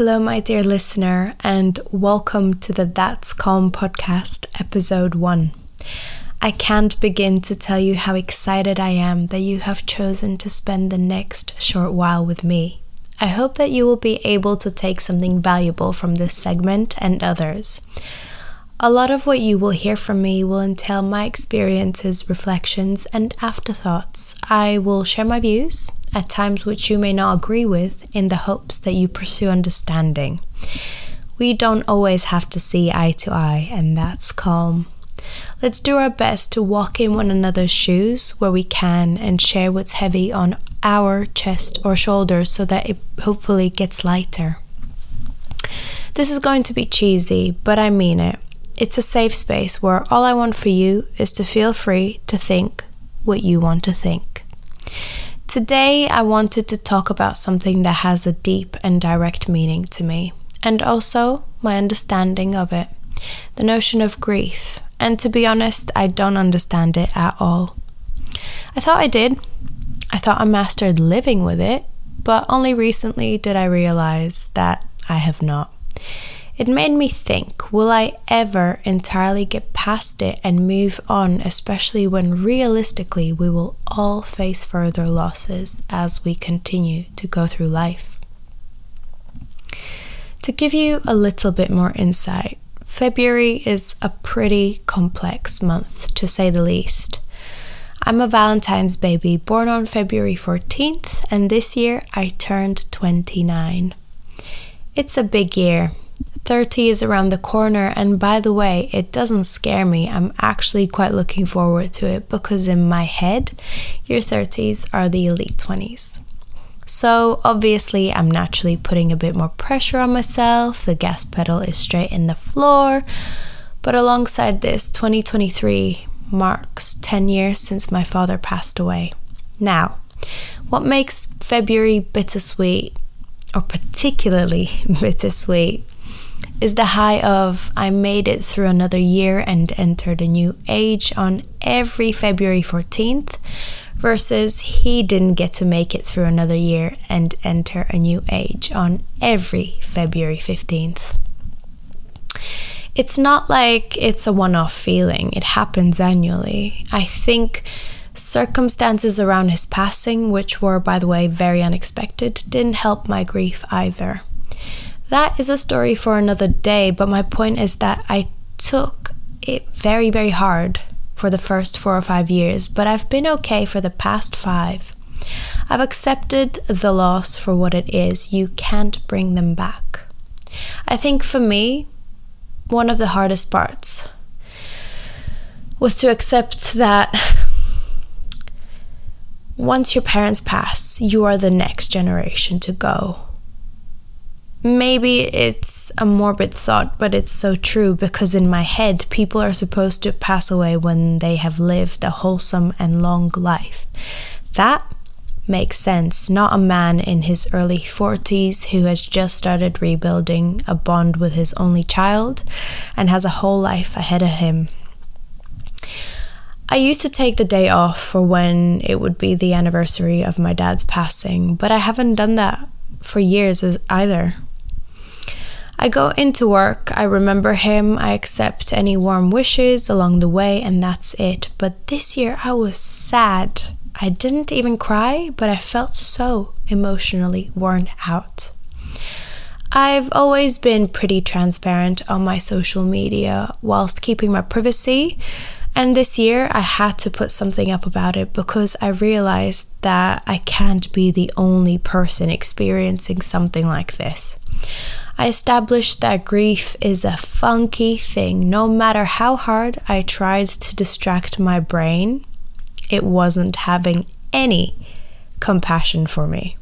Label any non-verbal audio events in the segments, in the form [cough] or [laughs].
Hello, my dear listener, and welcome to the That's Calm podcast, episode one. I can't begin to tell you how excited I am that you have chosen to spend the next short while with me. I hope that you will be able to take something valuable from this segment and others. A lot of what you will hear from me will entail my experiences, reflections, and afterthoughts. I will share my views, at times which you may not agree with, in the hopes that you pursue understanding. We don't always have to see eye to eye, and that's calm. Let's do our best to walk in one another's shoes where we can and share what's heavy on our chest or shoulders so that it hopefully gets lighter. This is going to be cheesy, but I mean it. It's a safe space where all I want for you is to feel free to think what you want to think. Today, I wanted to talk about something that has a deep and direct meaning to me, and also my understanding of it the notion of grief. And to be honest, I don't understand it at all. I thought I did. I thought I mastered living with it, but only recently did I realize that I have not. It made me think will I ever entirely get past it and move on, especially when realistically we will all face further losses as we continue to go through life? To give you a little bit more insight, February is a pretty complex month to say the least. I'm a Valentine's baby born on February 14th, and this year I turned 29. It's a big year, 30 is around the corner, and by the way, it doesn't scare me. I'm actually quite looking forward to it because, in my head, your 30s are the elite 20s. So, obviously, I'm naturally putting a bit more pressure on myself. The gas pedal is straight in the floor. But alongside this, 2023 marks 10 years since my father passed away. Now, what makes February bittersweet, or particularly [laughs] bittersweet, is the high of I made it through another year and entered a new age on every February 14th versus he didn't get to make it through another year and enter a new age on every February 15th. It's not like it's a one off feeling, it happens annually. I think circumstances around his passing, which were, by the way, very unexpected, didn't help my grief either. That is a story for another day, but my point is that I took it very, very hard for the first four or five years, but I've been okay for the past five. I've accepted the loss for what it is. You can't bring them back. I think for me, one of the hardest parts was to accept that once your parents pass, you are the next generation to go. Maybe it's a morbid thought, but it's so true because in my head, people are supposed to pass away when they have lived a wholesome and long life. That makes sense. Not a man in his early 40s who has just started rebuilding a bond with his only child and has a whole life ahead of him. I used to take the day off for when it would be the anniversary of my dad's passing, but I haven't done that for years either. I go into work, I remember him, I accept any warm wishes along the way, and that's it. But this year I was sad. I didn't even cry, but I felt so emotionally worn out. I've always been pretty transparent on my social media whilst keeping my privacy. And this year I had to put something up about it because I realized that I can't be the only person experiencing something like this. I established that grief is a funky thing. No matter how hard I tried to distract my brain, it wasn't having any compassion for me.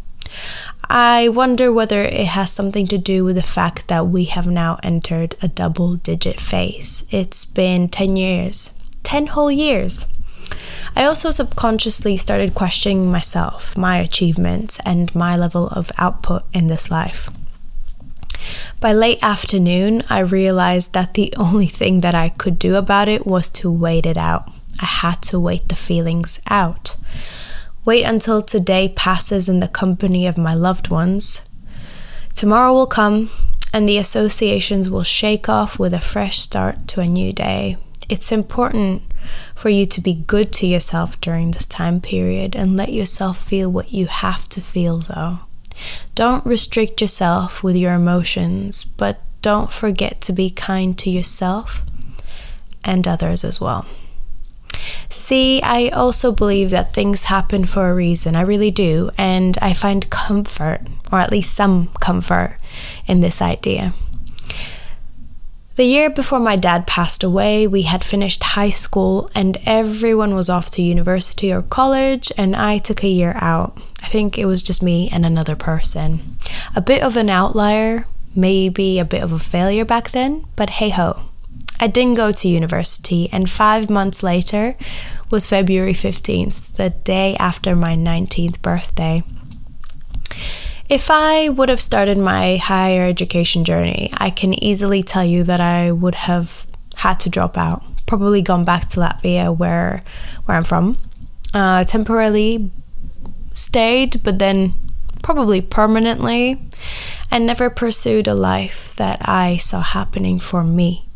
I wonder whether it has something to do with the fact that we have now entered a double digit phase. It's been 10 years, 10 whole years. I also subconsciously started questioning myself, my achievements, and my level of output in this life. By late afternoon, I realized that the [laughs] only thing that I could do about it was to wait it out. I had to wait the feelings out. Wait until today passes in the company of my loved ones. Tomorrow will come and the associations will shake off with a fresh start to a new day. It's important for you to be good to yourself during this time period and let yourself feel what you have to feel, though. Don't restrict yourself with your emotions, but don't forget to be kind to yourself and others as well. See, I also believe that things happen for a reason. I really do. And I find comfort, or at least some comfort, in this idea. The year before my dad passed away, we had finished high school and everyone was off to university or college, and I took a year out. I think it was just me and another person. A bit of an outlier, maybe a bit of a failure back then, but hey ho. I didn't go to university, and five months later was February 15th, the day after my 19th birthday. If I would have started my higher education journey, I can easily tell you that I would have had to drop out, probably gone back to Latvia, where where I'm from, uh, temporarily stayed, but then probably permanently, and never pursued a life that I saw happening for me.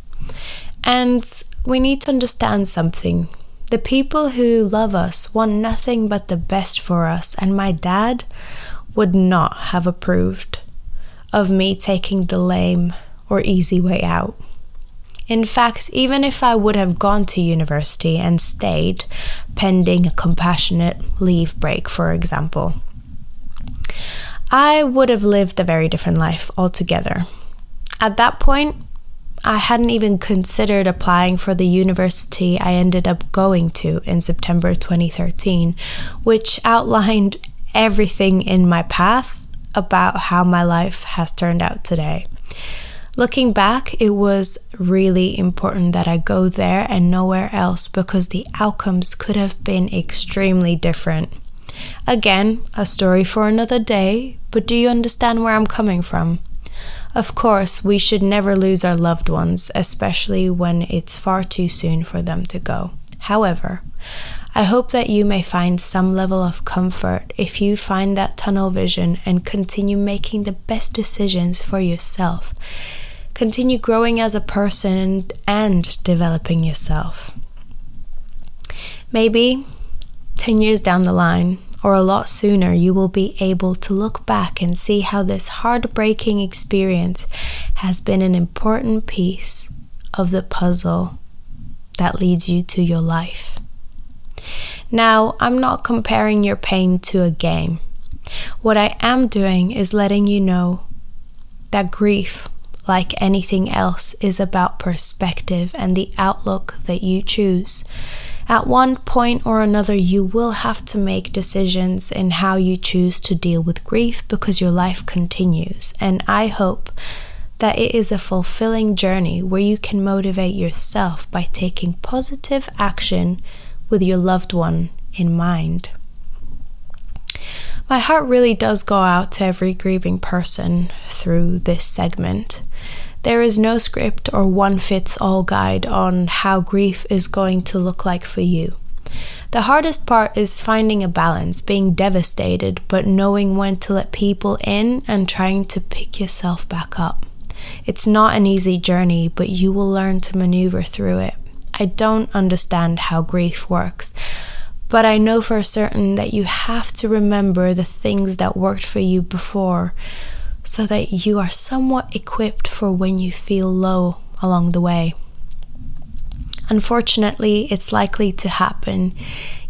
And we need to understand something. The people who love us want nothing but the best for us, and my dad would not have approved of me taking the lame or easy way out. In fact, even if I would have gone to university and stayed, pending a compassionate leave break, for example, I would have lived a very different life altogether. At that point, I hadn't even considered applying for the university I ended up going to in September 2013, which outlined everything in my path about how my life has turned out today. Looking back, it was really important that I go there and nowhere else because the outcomes could have been extremely different. Again, a story for another day, but do you understand where I'm coming from? Of course, we should never lose our loved ones, especially when it's far too soon for them to go. However, I hope that you may find some level of comfort if you find that tunnel vision and continue making the best decisions for yourself. Continue growing as a person and developing yourself. Maybe 10 years down the line, or a lot sooner, you will be able to look back and see how this heartbreaking experience has been an important piece of the puzzle that leads you to your life. Now, I'm not comparing your pain to a game. What I am doing is letting you know that grief, like anything else, is about perspective and the outlook that you choose. At one point or another, you will have to make decisions in how you choose to deal with grief because your life continues. And I hope that it is a fulfilling journey where you can motivate yourself by taking positive action with your loved one in mind. My heart really does go out to every grieving person through this segment. There is no script or one fits all guide on how grief is going to look like for you. The hardest part is finding a balance, being devastated, but knowing when to let people in and trying to pick yourself back up. It's not an easy journey, but you will learn to maneuver through it. I don't understand how grief works, but I know for certain that you have to remember the things that worked for you before so that you are somewhat equipped for when you feel low along the way. Unfortunately, it's likely to happen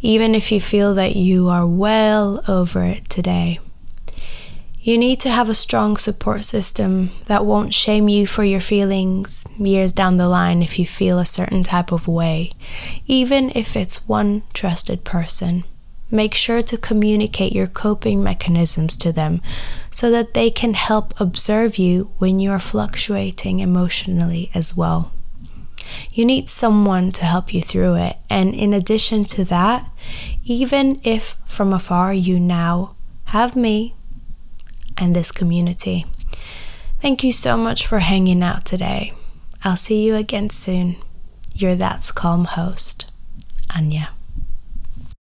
even if you feel that you are well over it today. You need to have a strong support system that won't shame you for your feelings years down the line if you feel a certain type of way, even if it's one trusted person. Make sure to communicate your coping mechanisms to them so that they can help observe you when you are fluctuating emotionally as well. You need someone to help you through it, and in addition to that, even if from afar you now have me and this community. Thank you so much for hanging out today. I'll see you again soon. Your That's Calm host, Anya.